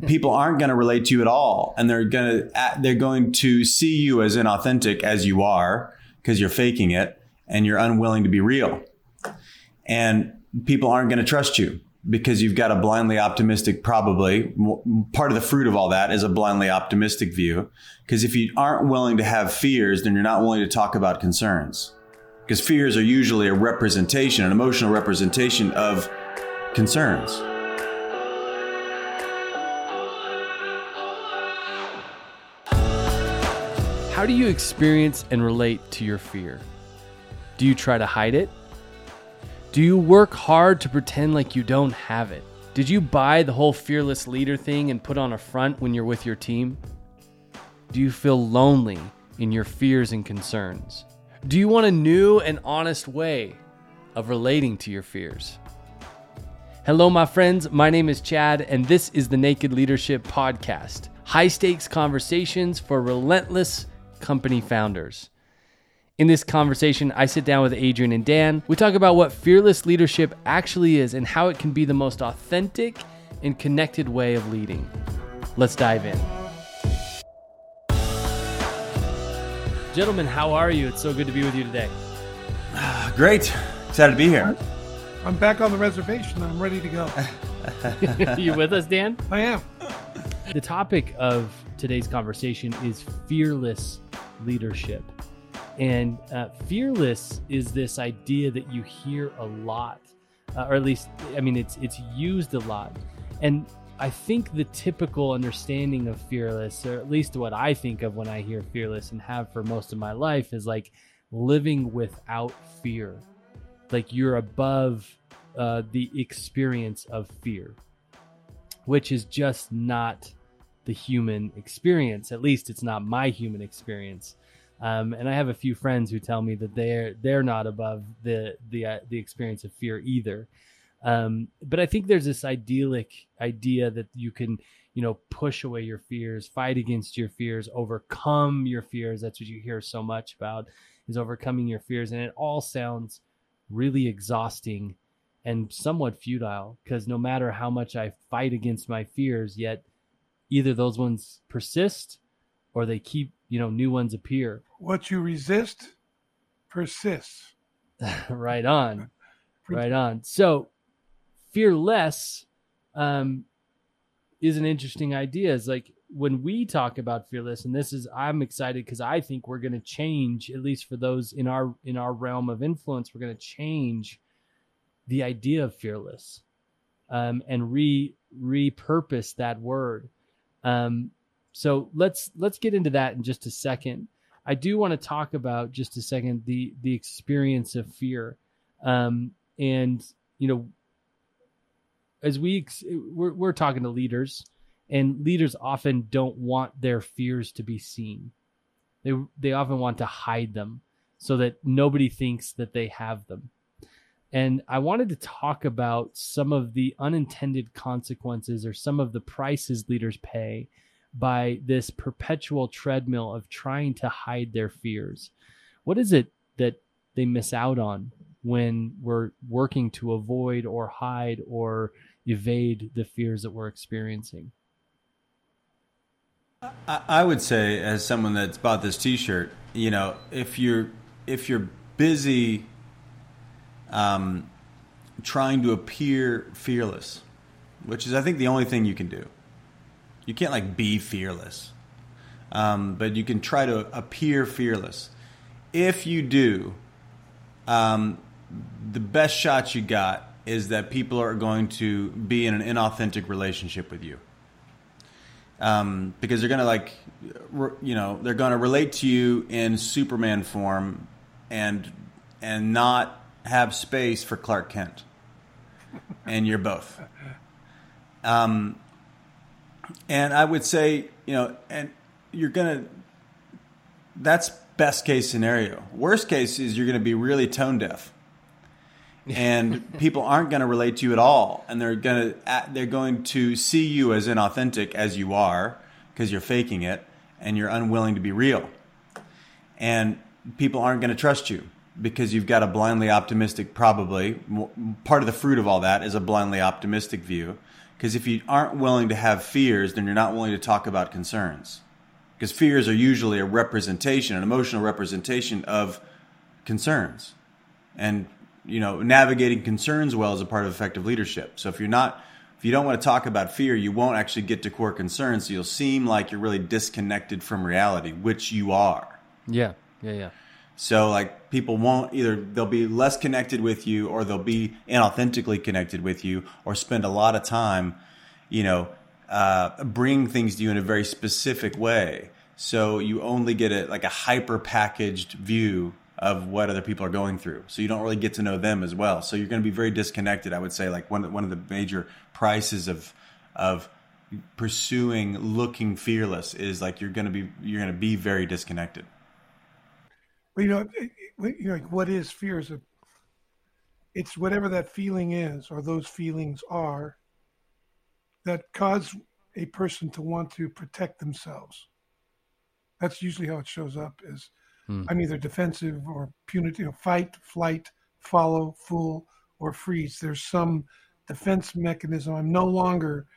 Mm-hmm. people aren't going to relate to you at all and they're going to they're going to see you as inauthentic as you are because you're faking it and you're unwilling to be real. And people aren't going to trust you because you've got a blindly optimistic probably part of the fruit of all that is a blindly optimistic view because if you aren't willing to have fears then you're not willing to talk about concerns. Because fears are usually a representation an emotional representation of concerns How do you experience and relate to your fear? Do you try to hide it? Do you work hard to pretend like you don't have it? Did you buy the whole fearless leader thing and put on a front when you're with your team? Do you feel lonely in your fears and concerns? Do you want a new and honest way of relating to your fears? Hello, my friends. My name is Chad, and this is the Naked Leadership Podcast high stakes conversations for relentless company founders. In this conversation, I sit down with Adrian and Dan. We talk about what fearless leadership actually is and how it can be the most authentic and connected way of leading. Let's dive in. Gentlemen, how are you? It's so good to be with you today. Great. Excited to be here. I'm back on the reservation. I'm ready to go. you with us, Dan? I am. The topic of today's conversation is fearless leadership. And uh, fearless is this idea that you hear a lot, uh, or at least, I mean, it's it's used a lot. And I think the typical understanding of fearless, or at least what I think of when I hear fearless and have for most of my life, is like living without fear. Like you're above uh, the experience of fear, which is just not the human experience. At least it's not my human experience. Um, and I have a few friends who tell me that they're they're not above the the uh, the experience of fear either. Um, but I think there's this idyllic idea that you can you know push away your fears, fight against your fears, overcome your fears. That's what you hear so much about is overcoming your fears, and it all sounds really exhausting and somewhat futile because no matter how much I fight against my fears, yet either those ones persist or they keep, you know, new ones appear. What you resist persists. right on. right on. So fearless um, is an interesting idea. Is like when we talk about fearless, and this is I'm excited because I think we're going to change, at least for those in our in our realm of influence, we're going to change the idea of fearless um, and re repurpose that word um, so let's let's get into that in just a second. I do want to talk about just a second the the experience of fear, um, and you know, as we we're, we're talking to leaders, and leaders often don't want their fears to be seen. They they often want to hide them so that nobody thinks that they have them. And I wanted to talk about some of the unintended consequences or some of the prices leaders pay by this perpetual treadmill of trying to hide their fears. What is it that they miss out on when we're working to avoid or hide or evade the fears that we're experiencing? I would say, as someone that's bought this T-shirt, you know, if you're if you're busy um, trying to appear fearless, which is, I think, the only thing you can do. You can't like be fearless, um, but you can try to appear fearless. If you do, um, the best shot you got is that people are going to be in an inauthentic relationship with you. Um, because they're going to like, you know, they're going to relate to you in Superman form, and and not have space for Clark Kent, and you're both. Um, and I would say, you know, and you're gonna. That's best case scenario. Worst case is you're going to be really tone deaf, and people aren't going to relate to you at all, and they're going to they're going to see you as inauthentic as you are because you're faking it and you're unwilling to be real, and people aren't going to trust you because you've got a blindly optimistic, probably part of the fruit of all that is a blindly optimistic view Because if you aren't willing to have fears, then you're not willing to talk about concerns. Because fears are usually a representation, an emotional representation of concerns. And, you know, navigating concerns well is a part of effective leadership. So if you're not, if you don't want to talk about fear, you won't actually get to core concerns. So you'll seem like you're really disconnected from reality, which you are. Yeah. Yeah. Yeah. So like people won't either they'll be less connected with you or they'll be inauthentically connected with you or spend a lot of time, you know, uh, bring things to you in a very specific way. So you only get a like a hyper packaged view of what other people are going through. So you don't really get to know them as well. So you're going to be very disconnected. I would say like one one of the major prices of of pursuing looking fearless is like you're going to be you're going to be very disconnected. Well, you know, you know, like what is fear? Is a, it's whatever that feeling is, or those feelings are, that cause a person to want to protect themselves. That's usually how it shows up. Is hmm. I'm either defensive or punitive, you know, fight, flight, follow, fool, or freeze. There's some defense mechanism. I'm no longer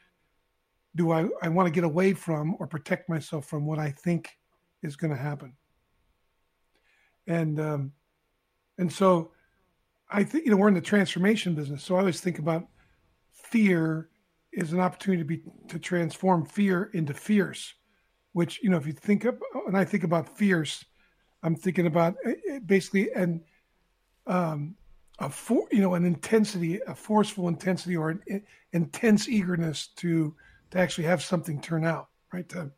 do I, I want to get away from or protect myself from what I think is going to happen and um, and so I think you know we're in the transformation business, so I always think about fear is an opportunity to be to transform fear into fierce, which you know if you think of and I think about fierce, I'm thinking about eh, eh, basically an um, a for you know an intensity, a forceful intensity, or an eh, intense eagerness to to actually have something turn out right. To,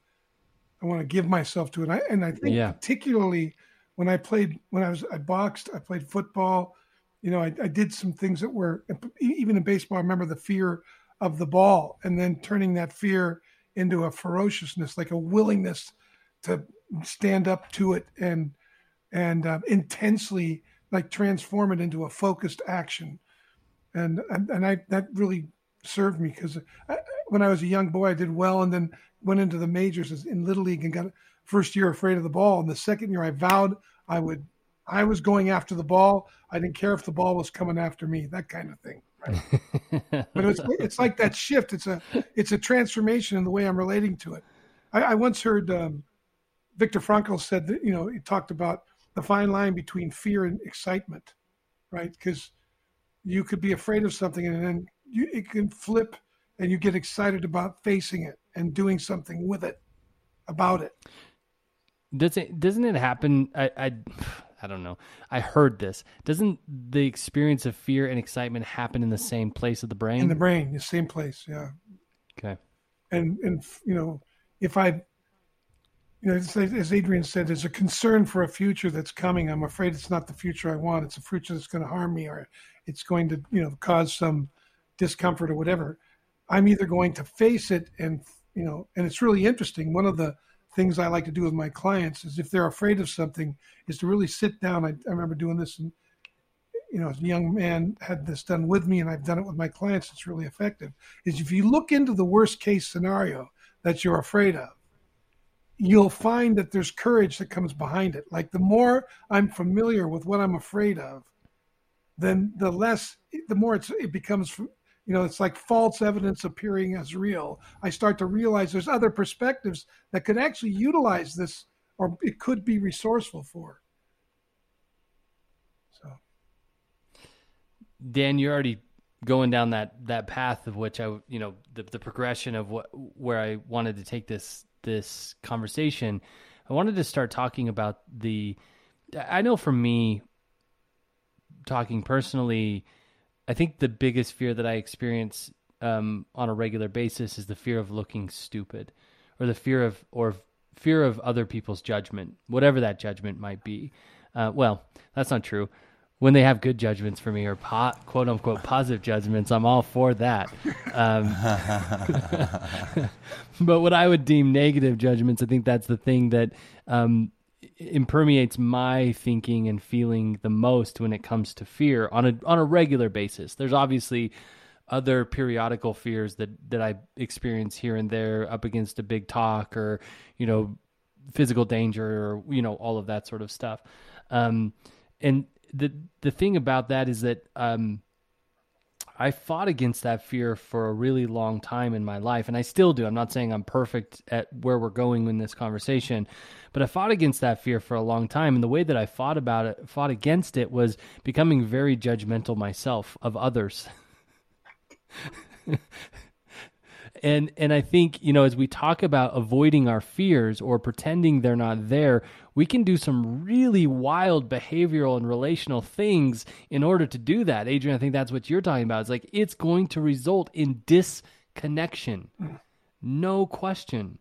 I want to give myself to it, and I, and I think yeah. particularly when I played when I was I boxed, I played football. You know, I, I did some things that were even in baseball. I remember the fear of the ball, and then turning that fear into a ferociousness, like a willingness to stand up to it and and uh, intensely like transform it into a focused action. And and, and I that really served me because when I was a young boy, I did well, and then went into the majors in little league and got first year afraid of the ball, and the second year I vowed I would. I was going after the ball. I didn't care if the ball was coming after me. That kind of thing. Right? but it's it's like that shift. It's a it's a transformation in the way I'm relating to it. I, I once heard um, Viktor Frankl said that you know he talked about the fine line between fear and excitement, right? Because you could be afraid of something and then you, it can flip and you get excited about facing it and doing something with it about it doesn't doesn't it happen? I, I I don't know. I heard this. Doesn't the experience of fear and excitement happen in the same place of the brain? In the brain, the same place. Yeah. Okay. And and you know, if I, you know, as Adrian said, there's a concern for a future that's coming. I'm afraid it's not the future I want. It's a future that's going to harm me, or it's going to you know cause some discomfort or whatever. I'm either going to face it and you know, and it's really interesting. One of the things I like to do with my clients is if they're afraid of something, is to really sit down. I, I remember doing this, and you know, as a young man had this done with me, and I've done it with my clients. It's really effective. Is if you look into the worst case scenario that you're afraid of, you'll find that there's courage that comes behind it. Like the more I'm familiar with what I'm afraid of, then the less, the more it becomes you know, it's like false evidence appearing as real. I start to realize there's other perspectives that could actually utilize this, or it could be resourceful for. So, Dan, you're already going down that that path of which I, you know, the the progression of what where I wanted to take this this conversation. I wanted to start talking about the. I know for me, talking personally I think the biggest fear that I experience um, on a regular basis is the fear of looking stupid, or the fear of or fear of other people's judgment, whatever that judgment might be. Uh, well, that's not true. When they have good judgments for me or po- quote unquote positive judgments, I'm all for that. Um, but what I would deem negative judgments, I think that's the thing that um, impermeates my thinking and feeling the most when it comes to fear on a on a regular basis. There's obviously other periodical fears that that I experience here and there up against a big talk or you know physical danger or you know all of that sort of stuff. Um, and the the thing about that is that um, I fought against that fear for a really long time in my life, and I still do. I'm not saying I'm perfect at where we're going in this conversation, but I fought against that fear for a long time. And the way that I fought about it, fought against it, was becoming very judgmental myself of others. and and I think you know as we talk about avoiding our fears or pretending they're not there, we can do some really wild behavioral and relational things in order to do that. Adrian, I think that's what you're talking about. It's like it's going to result in disconnection. No question.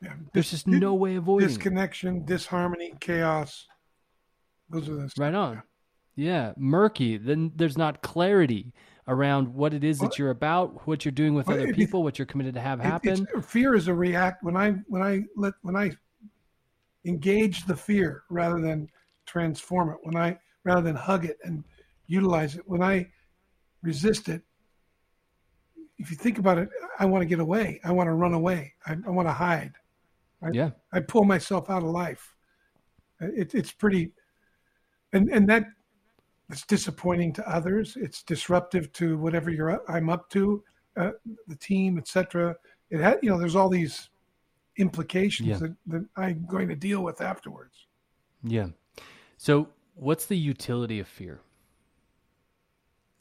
Yeah, There's just no way of avoiding disconnection, disharmony, chaos. Those are the right on. Yeah, murky. Then there's not clarity around what it is that you're about, what you're doing with other people, what you're committed to have happen. fear is a react when I when I let when I engage the fear rather than transform it. When I rather than hug it and utilize it. When I resist it, if you think about it, I want to get away. I want to run away. I, I want to hide. I, yeah. I pull myself out of life. It, it's pretty, and and that it's disappointing to others. It's disruptive to whatever you're I'm up to, uh, the team, etc. It had you know there's all these implications yeah. that, that I'm going to deal with afterwards. Yeah. So what's the utility of fear?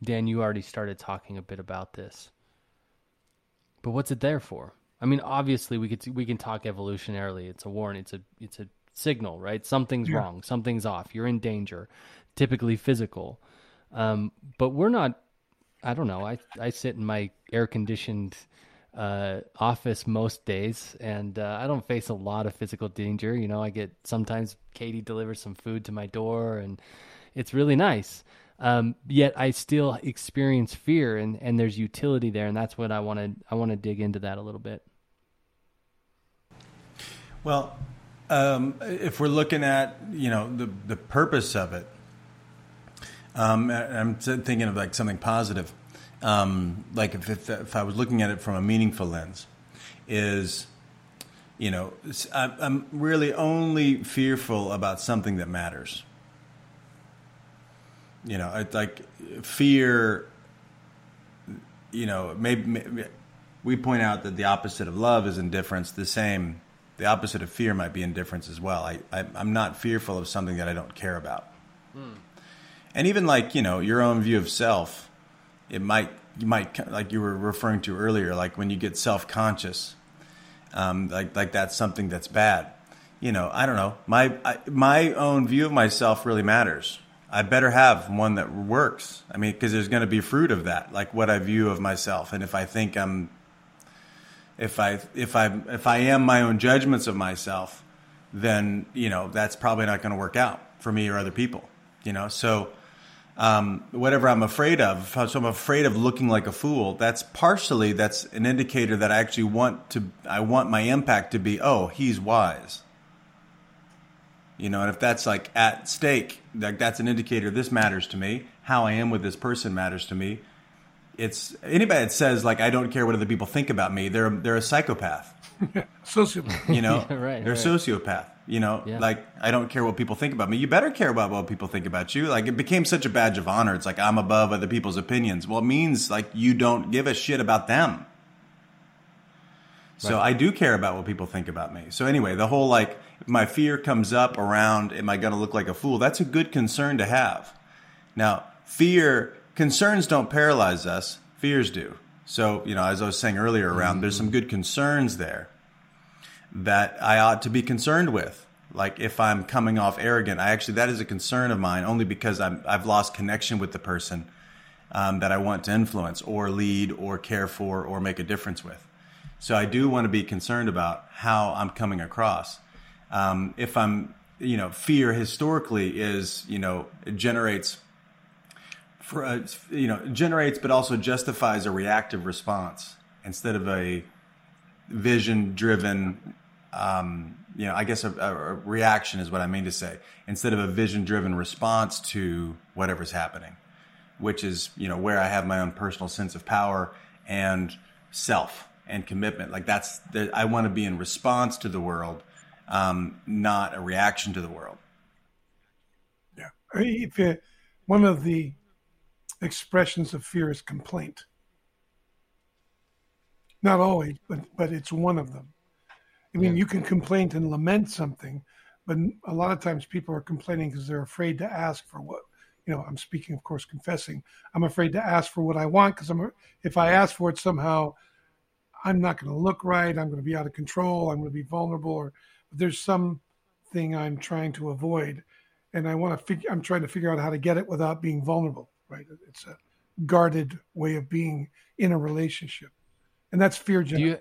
Dan, you already started talking a bit about this. But what's it there for? I mean, obviously we could we can talk evolutionarily. It's a warning. It's a it's a signal, right? Something's yeah. wrong. Something's off. You're in danger. Typically physical. Um, but we're not. I don't know. I I sit in my air conditioned uh, office most days, and uh, I don't face a lot of physical danger. You know, I get sometimes Katie delivers some food to my door, and it's really nice. Um, yet I still experience fear, and, and there's utility there, and that's what I want to I want to dig into that a little bit. Well, um, if we're looking at you know the the purpose of it, um, I'm thinking of like something positive um, like if, if, if I was looking at it from a meaningful lens, is you know I'm really only fearful about something that matters. You know, it's like fear. You know, maybe, maybe we point out that the opposite of love is indifference. The same, the opposite of fear might be indifference as well. I, I am not fearful of something that I don't care about. Hmm. And even like you know your own view of self it might you might like you were referring to earlier, like when you get self conscious, um, like like that's something that's bad. You know, I don't know. My I, my own view of myself really matters. I better have one that works. I mean, because there's going to be fruit of that, like what I view of myself, and if I think I'm, if I if I if I am my own judgments of myself, then you know that's probably not going to work out for me or other people. You know, so um, whatever I'm afraid of. So I'm afraid of looking like a fool. That's partially that's an indicator that I actually want to. I want my impact to be. Oh, he's wise. You know, and if that's like at stake, like that's an indicator. This matters to me. How I am with this person matters to me. It's anybody that says like I don't care what other people think about me. They're they're a psychopath. sociopath. You know, yeah, right, they're right. a sociopath. You know, yeah. like I don't care what people think about me. You better care about what people think about you. Like it became such a badge of honor. It's like I'm above other people's opinions. Well, it means like you don't give a shit about them. So right. I do care about what people think about me. So anyway, the whole like my fear comes up around am I going to look like a fool? That's a good concern to have. Now, fear concerns don't paralyze us, fears do. So, you know, as I was saying earlier around mm-hmm. there's some good concerns there that I ought to be concerned with. Like if I'm coming off arrogant, I actually that is a concern of mine only because i have lost connection with the person um, that I want to influence or lead or care for or make a difference with. So I do want to be concerned about how I'm coming across. Um, if I'm, you know, fear historically is, you know, it generates, for, uh, you know, generates but also justifies a reactive response instead of a vision driven um, you know, I guess a, a, reaction is what I mean to say, instead of a vision driven response to whatever's happening, which is, you know, where I have my own personal sense of power and self and commitment. Like that's, the, I want to be in response to the world, um, not a reaction to the world. Yeah. If, one of the expressions of fear is complaint. Not always, but but it's one of them. I mean, Yeah. you can complain and lament something, but a lot of times people are complaining because they're afraid to ask for what you know. I'm speaking, of course, confessing. I'm afraid to ask for what I want because I'm if I ask for it somehow, I'm not going to look right. I'm going to be out of control. I'm going to be vulnerable, or there's something I'm trying to avoid, and I want to figure. I'm trying to figure out how to get it without being vulnerable. Right? It's a guarded way of being in a relationship, and that's fear you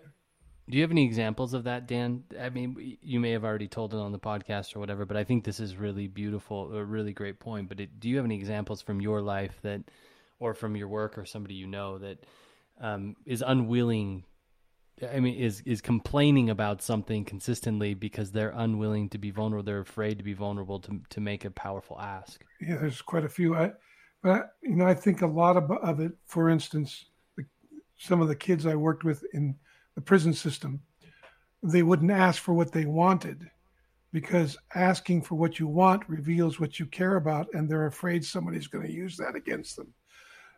do you have any examples of that, Dan? I mean, you may have already told it on the podcast or whatever, but I think this is really beautiful, a really great point. But it, do you have any examples from your life that, or from your work or somebody you know that um, is unwilling? I mean, is is complaining about something consistently because they're unwilling to be vulnerable. They're afraid to be vulnerable to to make a powerful ask. yeah, there's quite a few. I, but you know, I think a lot of, of it. For instance, the, some of the kids I worked with in the prison system, they wouldn't ask for what they wanted because asking for what you want reveals what you care about, and they're afraid somebody's going to use that against them.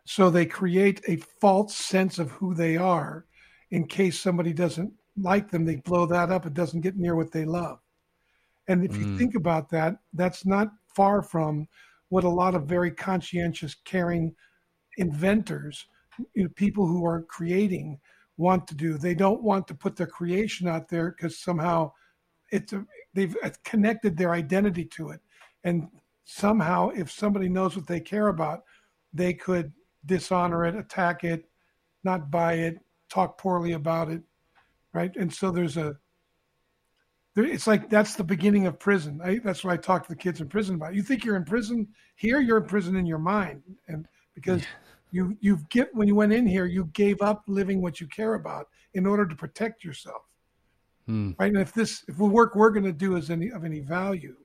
So they create a false sense of who they are in case somebody doesn't like them. They blow that up. It doesn't get near what they love. And if you Mm. think about that, that's not far from what a lot of very conscientious, caring inventors, you know, people who are creating, want to do. They don't want to put their creation out there because somehow it's a, they've uh, connected their identity to it, and somehow if somebody knows what they care about, they could dishonor it, attack it, not buy it, talk poorly about it, right? And so there's a it's like that's the beginning of prison. I, that's what I talk to the kids in prison about. You think you're in prison here? You're in prison in your mind, and because you you've get when you went in here, you gave up living what you care about in order to protect yourself, Hmm. right? And if this if the work we're going to do is any of any value,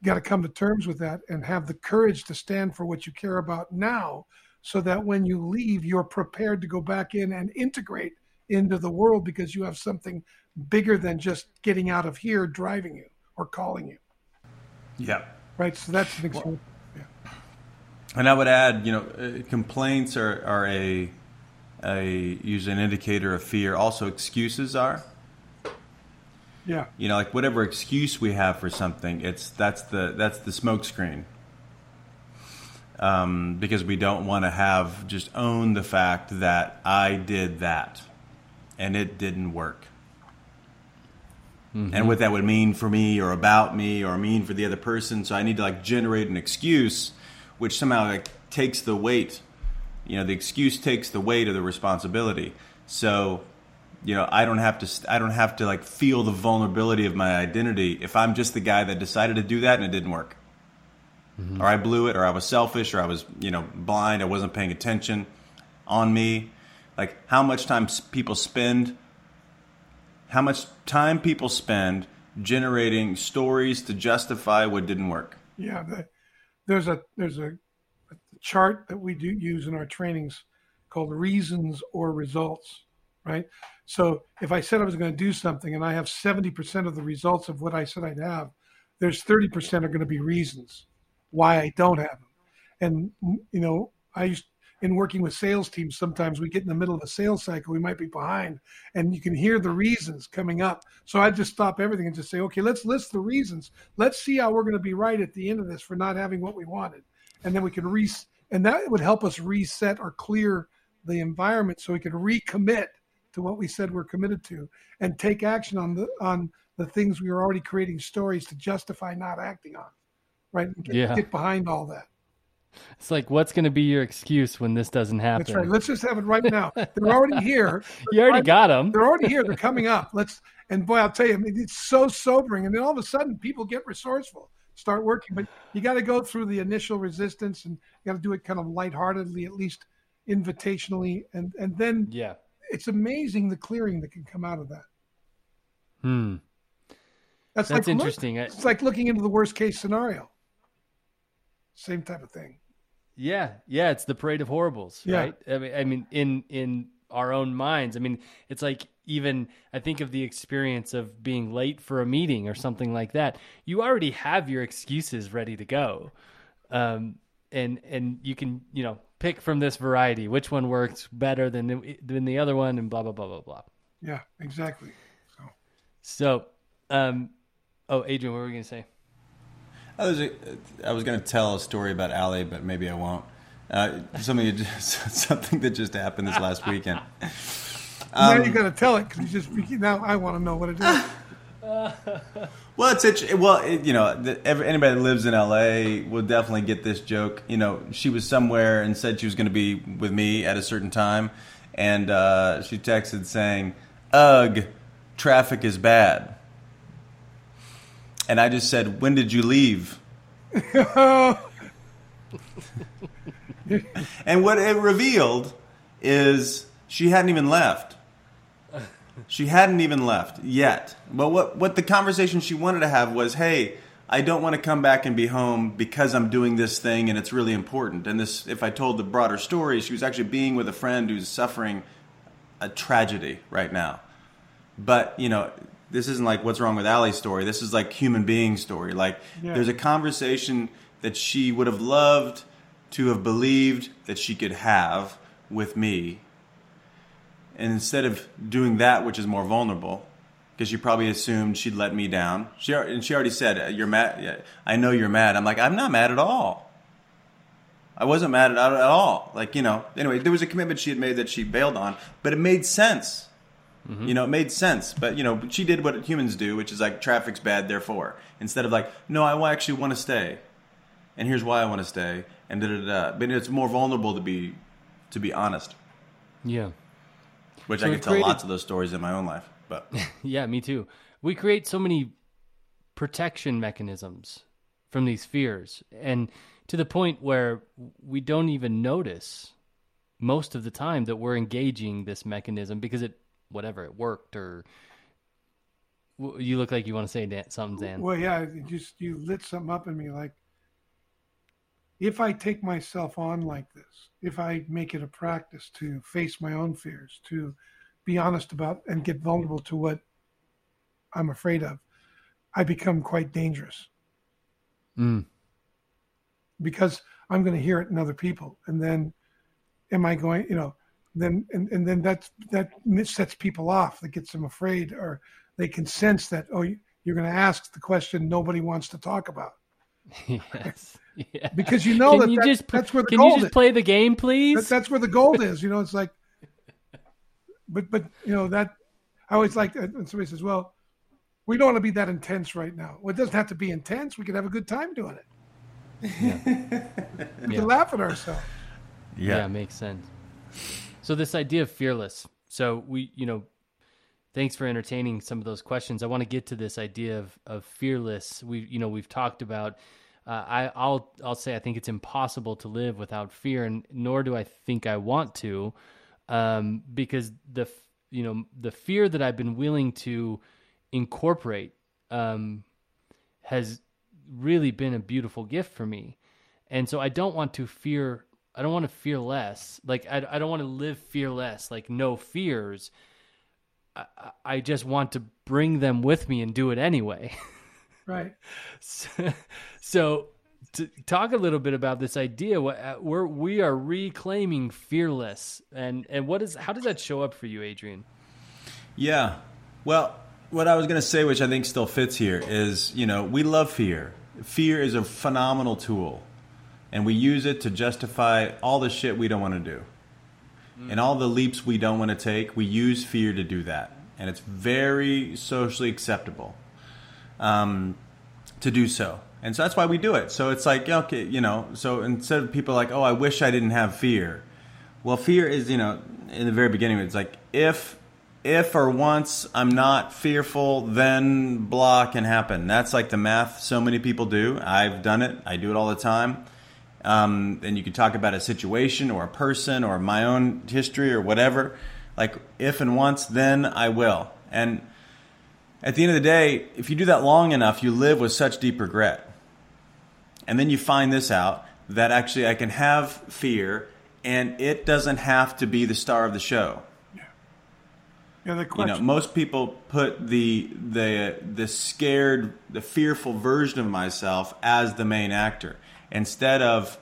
you got to come to terms with that and have the courage to stand for what you care about now, so that when you leave, you're prepared to go back in and integrate into the world because you have something bigger than just getting out of here driving you or calling you Yeah. right so that's an example And I would add, you know, uh, complaints are, are a, a usually an indicator of fear. Also, excuses are. yeah You know, like whatever excuse we have for something, it's that's the that's the smoke screen. Um, because we don't want to have just own the fact that I did that, and it didn't work. And what that would mean for me, or about me, or mean for the other person. So I need to like generate an excuse, which somehow like takes the weight. You know, the excuse takes the weight of the responsibility. So you know i don't have to i don't have to like feel the vulnerability of my identity if i'm just the guy that decided to do that and it didn't work mm-hmm. or i blew it or i was selfish or i was you know blind i wasn't paying attention on me like how much time people spend how much time people spend generating stories to justify what didn't work yeah the, there's a there's a, a chart that we do use in our trainings called reasons or results right? So if i said i was going to do something and i have 70% of the results of what i said i'd have there's 30% are going to be reasons why i don't have them. And you know i used in working with sales teams sometimes we get in the middle of a sales cycle we might be behind and you can hear the reasons coming up. So i just stop everything and just say okay let's list the reasons. Let's see how we're going to be right at the end of this for not having what we wanted. And then we can re and that would help us reset or clear the environment so we can recommit to what we said we're committed to and take action on the on the things we were already creating stories to justify not acting on right? Get, Yeah. get behind all that It's like, what's going to be your excuse when this doesn't happen? that's right. let's just have it right now. They're already here. You already got them. they're already here. They're coming up. Let's and boy i'll tell you I mean, it's so sobering. And then all of a sudden people get resourceful start working. But you got to go through the initial resistance and you got to do it kind of lightheartedly at least invitationally. And and then Yeah. it's amazing the clearing that can come out of that. Hmm. that's, That's like interesting. I- it's like looking into the worst case scenario. Same type of thing Yeah, yeah, it's the parade of horribles, Yeah. right? I mean, I mean, in in our own minds. I mean, it's like even I think of the experience of being late for a meeting or something like that. You already have your excuses ready to go, um, and and you can you know pick from this variety. Which one works better than the, than the other one, and blah blah blah blah blah. Yeah, exactly. So, So, um, oh, Adrian, what were we gonna say? I was I was going to tell a story about Ali, but maybe I won't. Uh, something that just, something that just happened this last weekend. now you got to tell it because you just now I want to know what it is. Well, it's it, well, it, you know, the, every, anybody that lives in LA will definitely get this joke. You know, she was somewhere and said she was going to be with me at a certain time, and uh, she texted saying, "Ugh, traffic is bad." And I just said, "When did you leave?" and what it revealed is she hadn't even left. She hadn't even left yet. But what what the conversation she wanted to have was, "Hey, I don't want to come back and be home because I'm doing this thing and it's really important." And this if I told the broader story, she was actually being with a friend who's suffering a tragedy right now. But, you know, this isn't like what's wrong with Allie's story. This is like human being story. Like Yeah. there's a conversation that she would have loved to have believed that she could have with me. And instead of doing that, which is more vulnerable, because she probably assumed she'd let me down. She and she already said, "Uh, "You're mad." I know you're mad. I'm like, I'm not mad at all. I wasn't mad at, at all. Like you know. Anyway, there was a commitment she had made that she bailed on, but it made sense. Mm-hmm. You know, it made sense. But you know, she did what humans do, which is like traffic's bad, therefore. Instead of like, no, I actually want to stay, and here's why I want to stay, and da da da. But it's more vulnerable to be, to be honest. Yeah. Which So I could tell created- lots of those stories in my own life. But Yeah, me too. We create so many protection mechanisms from these fears, and to the point where we don't even notice most of the time that we're engaging this mechanism because it, whatever, it worked or. You look like you want to say Dan, something, Dan. Well, yeah, just you lit something up in me. Like, if I take myself on like this, if I make it a practice to face my own fears, to be honest about and get vulnerable to what I'm afraid of, I become quite dangerous Mm. because I'm going to hear it in other people, and then am I going? You know, then and, and then that's that sets people off. That gets them afraid, or they can sense that oh, you're going to ask the question nobody wants to talk about. yes. Yeah. because you know Can that, you that- just that's where the can gold you just is. play the game, please? That, that's where the gold is. You know, it's like, but but you know that I always like that when somebody says, "Well, we don't want to be that intense right now." Well, it doesn't have to be intense. We can have a good time doing it. we Yeah. can laugh at ourselves. yeah. makes sense. So this idea of fearless. So we, you know, thanks for entertaining some of those questions. I want to get to this idea of of fearless. We, you know, we've talked about. Uh, I, I'll I'll say I think it's impossible to live without fear, and nor do I think I want to, um, because the you know the fear that I've been willing to incorporate um, has really been a beautiful gift for me. And so I don't want to fear, I don't want to fear less. Like, I, I don't want to live fearless, like, no fears. I, I- I just want to bring them with me and do it anyway. Right. so, so to talk a little bit about this idea, what- uh, we're, we are reclaiming fearless. And, and what is, how does that show up for you, Adrian? Yeah. Well, what I was going to say, which I think still fits here, is you know, we love fear. Fear is a phenomenal tool, and we use it to justify all the shit we don't want to do. And all the leaps we don't want to take, we use fear to do that. And it's very socially acceptable um, to do so. And so that's why we do it. So it's like, okay, you know, so instead of people like, oh, I wish I didn't have fear. Well, fear is, you know, in the very beginning, it's like if, if or once I'm not fearful, then blah can happen. That's like the math so many people do. I've done it. I do it all the time. Um, and you can talk about a situation or a person or my own history or whatever. Like if and once, then I will. And at the end of the day, if you do that long enough, you live with such deep regret. And then you find this out that actually I can have fear and it doesn't have to be the star of the show. Yeah. The question. You know, most people put the the the scared, the fearful version of myself as the main actor instead of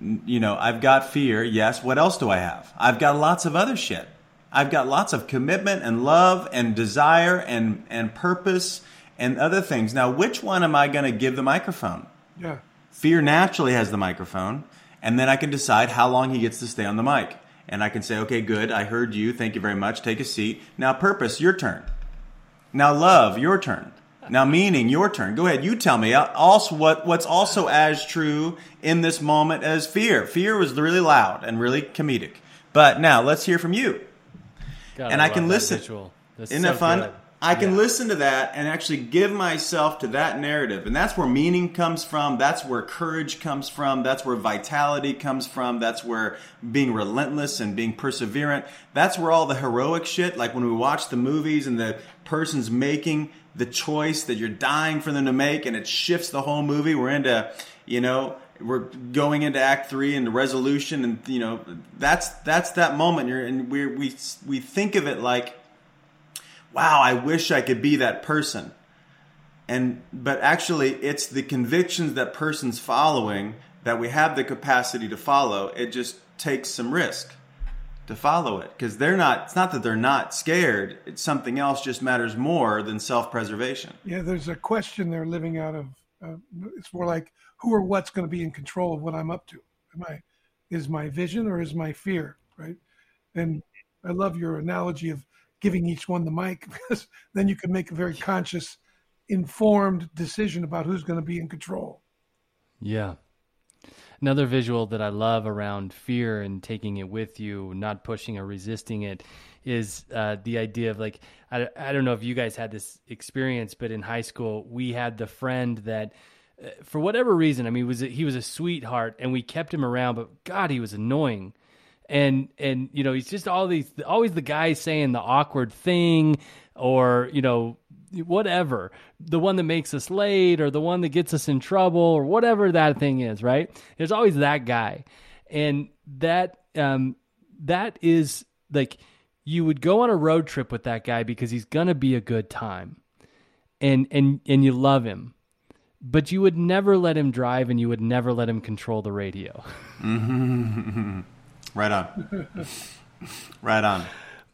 You know, I've got fear. Yes. What else do I have? I've got lots of other shit. I've got lots of commitment and love and desire and, and purpose and other things. Now, which one am I going to give the microphone? Yeah. Fear naturally has the microphone, and then I can decide how long he gets to stay on the mic. And I can say, okay, good, I heard you. Thank you very much. Take a seat. Now, purpose, your turn. Now, love, your turn. Now, meaning, your turn. Go ahead. You tell me also what, what's also as true in this moment as fear. Fear was really loud and really comedic. But now, let's hear from you. God, and I, can listen. Isn't so that fun? good. I can Yeah. listen to that and actually give myself to that narrative. And that's where meaning comes from. That's where courage comes from. That's where vitality comes from. That's where being relentless and being perseverant. That's where all the heroic shit, like when we watch the movies and the person's making the choice that you're dying for them to make and it shifts the whole movie. We're into, you know, we're going into act three and the resolution and you know that's that's that moment you're and we we we think of it like wow, I wish I could be that person. And but actually it's the convictions that person's following that we have the capacity to follow. It just takes some risk to follow it because they're not it's not that they're not scared, it's something else just matters more than self-preservation. Yeah, there's a question they're living out of. Uh, it's more like who or what's going to be in control of what I'm up to. Am I is my vision or is my fear, right? And I love your analogy of giving each one the mic because then you can make a very conscious, informed decision about who's going to be in control. Yeah. Another visual that I love around fear and taking it with you, not pushing or resisting it, is uh, the idea of like, I, I don't know if you guys had this experience, but in high school, we had the friend that, uh, for whatever reason, I mean, was a, he was a sweetheart and we kept him around, but God, he was annoying. And, and, you know, he's just all these, always the guy saying the awkward thing or, you know, whatever the one that makes us late or the one that gets us in trouble or whatever that thing is right? There's always that guy. And that um that is like you would go on a road trip with that guy because he's gonna be a good time and and and you love him. But you would never let him drive and you would never let him control the radio. Right on. right on.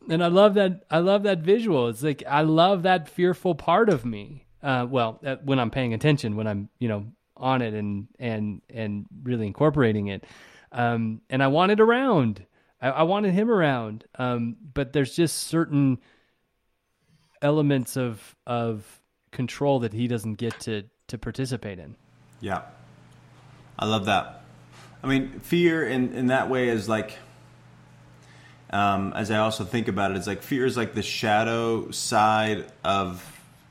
And I love that. I love that visual. It's like I love that fearful part of me. Uh, well, uh, when I'm paying attention, when I'm you know on it and and and really incorporating it, um, and I want it around. I, I wanted him around, um, but there's just certain elements of of control that he doesn't get to to participate in. Yeah. I love that. I mean, fear in, in that way is like, um, as I also think about it, it's like fear is like the shadow side of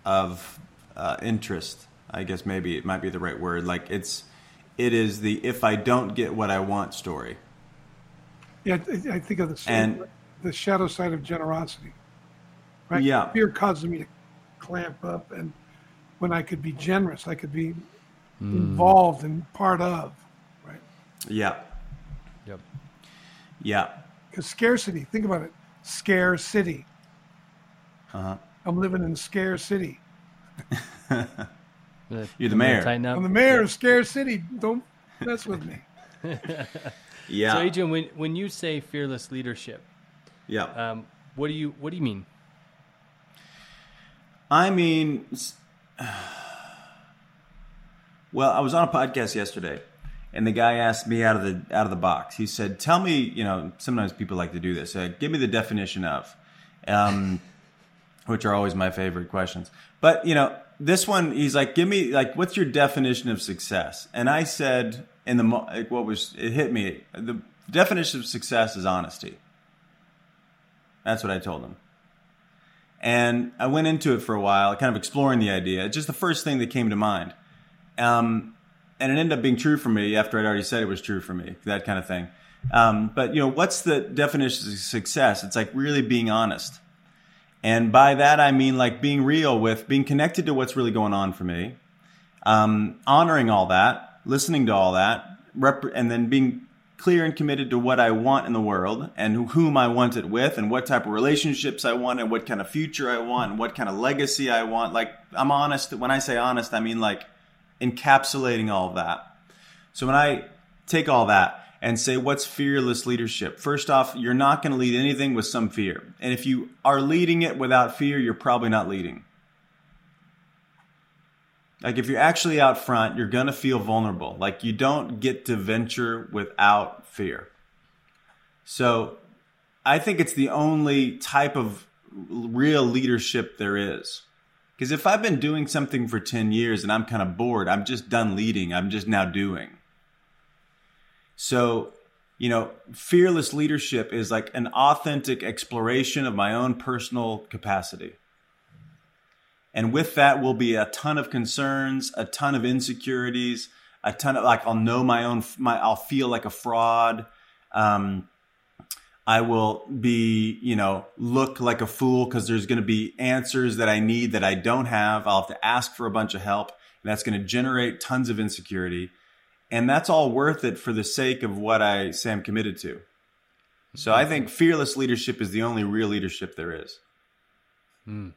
of uh, interest. I guess maybe it might be the right word. Like it's it is the if I don't get what I want story. Yeah, I I think of the And- the shadow side of generosity. Right? Yeah. Fear causes me to clamp up, and when I could be generous, I could be involved and part of. Right? Yeah. Yep. Yeah. Because scarcity. Think about it. Scare city. Uh-huh. I'm living in Scare City. You're the mayor. Tighten up. I'm the mayor of Scare City. Don't mess with me. Yeah. So, Adrian, when when you say fearless leadership, yeah. um, what do you what do you mean? I mean, well, I was on a podcast yesterday, and the guy asked me out of the out of the box. He said, "Tell me, you know, sometimes people like to do this. Uh, give me the definition of," um, which are always my favorite questions. But you know, this one, he's like, "Give me like, what's your definition of success?" And I said, in the like, what was it hit me? The definition of success is honesty. That's what I told him. And I went into it for a while, kind of exploring the idea. Just the first thing that came to mind. Um, and it ended up being true for me after I'd already said it was true for me, that kind of thing. Um, but, you know, what's the definition of success? It's like really being honest. And by that, I mean like being real with being connected to what's really going on for me, um, honoring all that, listening to all that, rep- and then being clear and committed to what I want in the world and whom I want it with and what type of relationships I want and what kind of future I want and what kind of legacy I want. Like, I'm honest. When I say honest, I mean like encapsulating all that. So when I take all that and say, what's fearless leadership? First off, you're not going to lead anything with some fear. And if you are leading it without fear, you're probably not leading. Like if you're actually out front, you're going to feel vulnerable. Like you don't get to venture without fear. So I think it's the only type of real leadership there is. Because if I've been doing something for 10 years and I'm kind of bored, I'm just done leading, I'm just now doing. So, you know, fearless leadership is like an authentic exploration of my own personal capacity. And with that will be a ton of concerns, a ton of insecurities, a ton of like I'll know my own, my I'll feel like a fraud. Um, I will be, you know, look like a fool because there's going to be answers that I need that I don't have. I'll have to ask for a bunch of help, and that's going to generate tons of insecurity. And that's all worth it for the sake of what I say I'm committed to. So I think fearless leadership is the only real leadership there is. Hmm.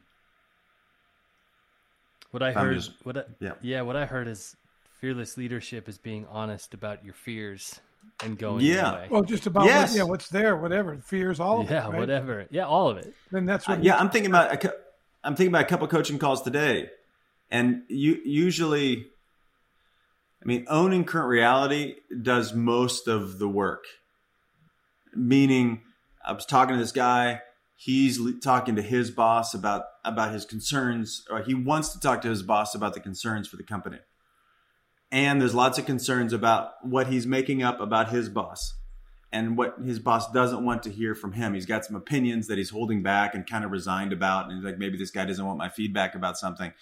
What I heard, just, what I, yeah, yeah, what I heard is fearless leadership is being honest about your fears and going. Yeah, well, just about yes. what, yeah, what's there, whatever fears, all yeah, it, right? whatever, yeah, all of it. Then that's what. Uh, yeah, I'm thinking about. I'm thinking about a couple coaching calls today, and you usually, I mean, owning current reality does most of the work. Meaning, I was talking to this guy. He's talking to his boss about about his concerns, or he wants to talk to his boss about the concerns for the company and there's lots of concerns about what he's making up about his boss and what his boss doesn't want to hear from him. He's got some opinions that he's holding back and kind of resigned about. And he's like, maybe this guy doesn't want my feedback about something.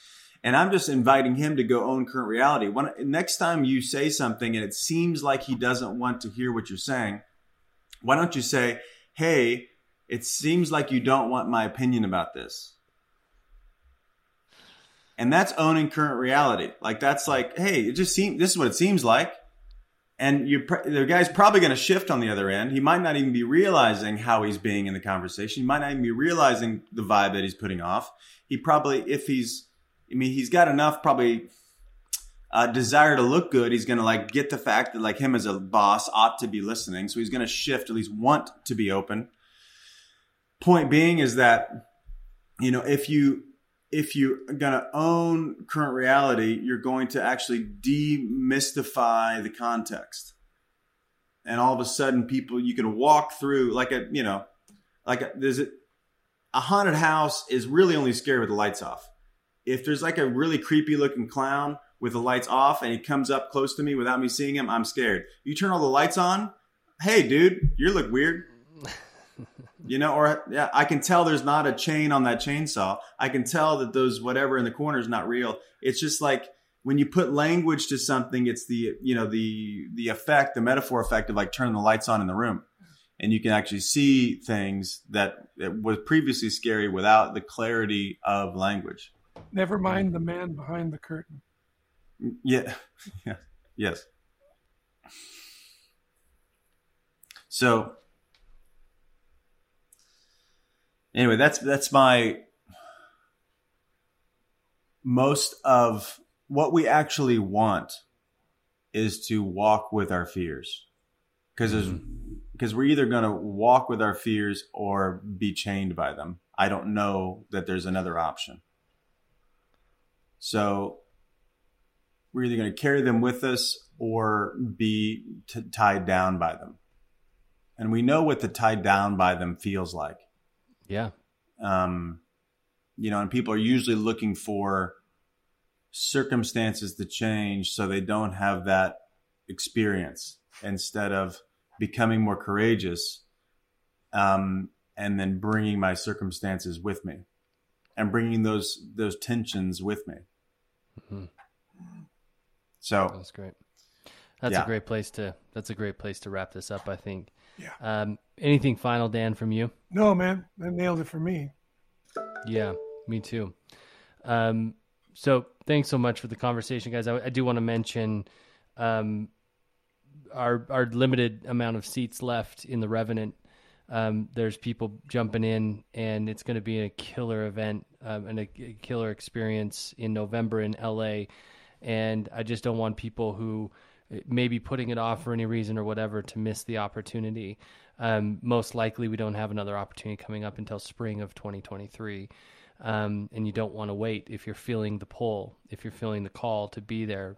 And I'm just inviting him to go own current reality. When, next time you say something and it seems like he doesn't want to hear what you're saying, why don't you say, Hey, it seems like you don't want my opinion about this and that's owning current reality. Like that's like, hey, it just seems this is what it seems like, and you the guy's probably going to shift on the other end. He might not even be realizing how he's being in the conversation. He might not even be realizing the vibe that he's putting off. He probably, if he's, I mean, he's got enough probably uh, desire to look good. He's going to like get the fact that like him as a boss ought to be listening. So he's going to shift, at least want to be open. Point being is that, you know, if you if you're going to own current reality, you're going to actually demystify the context. And all of a sudden, people, you can walk through like a, you know, like a, there's a, a haunted house is really only scary with the lights off. If there's like a really creepy looking clown with the lights off and he comes up close to me without me seeing him, I'm scared. You turn all the lights on, hey, dude, you look weird you know, or yeah, I can tell there's not a chain on that chainsaw. I can tell that those whatever in the corner is not real. It's just like when you put language to something, it's the you know the the effect, the metaphor effect of like turning the lights on in the room, and you can actually see things that, that was previously scary without the clarity of language. Never mind the man behind the curtain. Yeah. yeah. Yes. So anyway, that's that's my most of what we actually want is to walk with our fears because because mm-hmm. we're either going to walk with our fears or be chained by them. I don't know that there's another option. So we're either going to carry them with us or be t- tied down by them. And we know what the tied down by them feels like. Yeah. Um, you know, and people are usually looking for circumstances to change so they don't have that experience instead of becoming more courageous um, and then bringing my circumstances with me and bringing those those tensions with me. Mm-hmm. So that's great. That's yeah. a great place to. That's a great place to wrap this up. I think. Yeah. Um, anything final, Dan, from you? No, man, that nailed it for me. Yeah, me too. Um, so thanks so much for the conversation, guys. I, I do want to mention um, our our limited amount of seats left in the Revenant. Um, there's people jumping in, and it's going to be a killer event um, and a, a, killer experience in November in LA. And I just don't want people who maybe putting it off for any reason or whatever to miss the opportunity. Um, most likely, we don't have another opportunity coming up until spring of 2023. Um, and you don't want to wait if you're feeling the pull, if you're feeling the call to be there,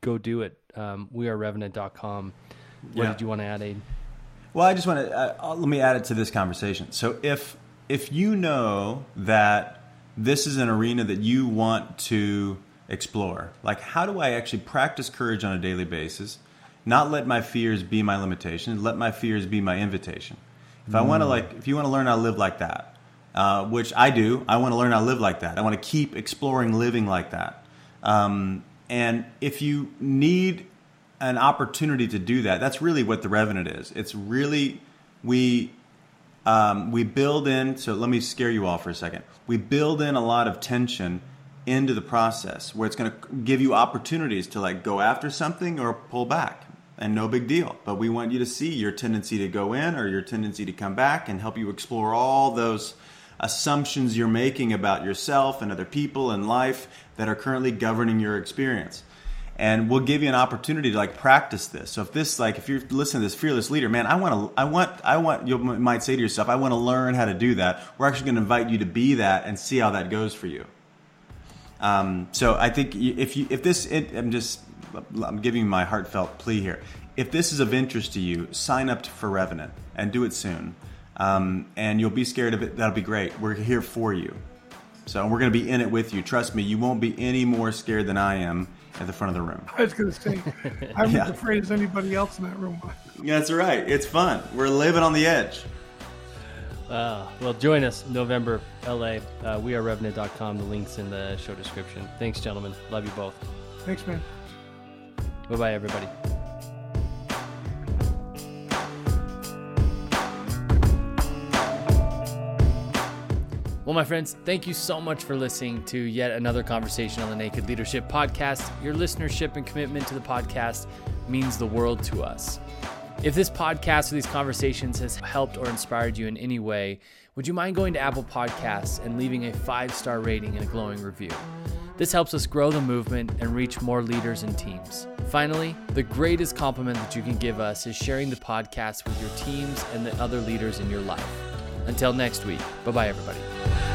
go do it. Um, we are revenant.com. What Yeah. did you want to add, Adrian? Well, I just want to uh, uh, let me add it to this conversation. So if if you know that this is an arena that you want to explore, like how do I actually practice courage on a daily basis, not let my fears be my limitation, let my fears be my invitation. If I want to like, if you want to learn how to live like that, uh, which I do, I want to learn how to live like that. I want to keep exploring living like that. Um, and if you need an opportunity to do that. That's really what the revenant is. It's really we um, we build in. So let me scare you all for a second. We build in a lot of tension into the process where it's going to give you opportunities to like go after something or pull back, and no big deal. But we want you to see your tendency to go in or your tendency to come back, and help you explore all those assumptions you're making about yourself and other people and life that are currently governing your experience and we'll give you an opportunity to like practice this. So if this like if you're listening to this fearless leader, man, I want to I want I want you might say to yourself, I want to learn how to do that. We're actually going to invite you to be that and see how that goes for you. Um, so I think if you if this it, I'm just I'm giving my heartfelt plea here. If this is of interest to you, sign up for Revenant and do it soon. Um, and you'll be scared of it. That'll be great. We're here for you. So we're going to be in it with you. Trust me, you won't be any more scared than I am at the front of the room. I was going to say, I'm Yeah. as afraid as anybody else in that room. That's right. It's fun. We're living on the edge. Uh, well, join us November, LA. Uh, we are revenant.com. The link's in the show description. Thanks, gentlemen. Love you both. Thanks, man. Bye bye, everybody. Well, my friends, thank you so much for listening to yet another conversation on the Naked Leadership Podcast. Your listenership and commitment to the podcast means the world to us. If this podcast or these conversations has helped or inspired you in any way, would you mind going to Apple Podcasts and leaving a five star rating and a glowing review? This helps us grow the movement and reach more leaders and teams. Finally, the greatest compliment that you can give us is sharing the podcast with your teams and the other leaders in your life. Until next week, bye bye, everybody.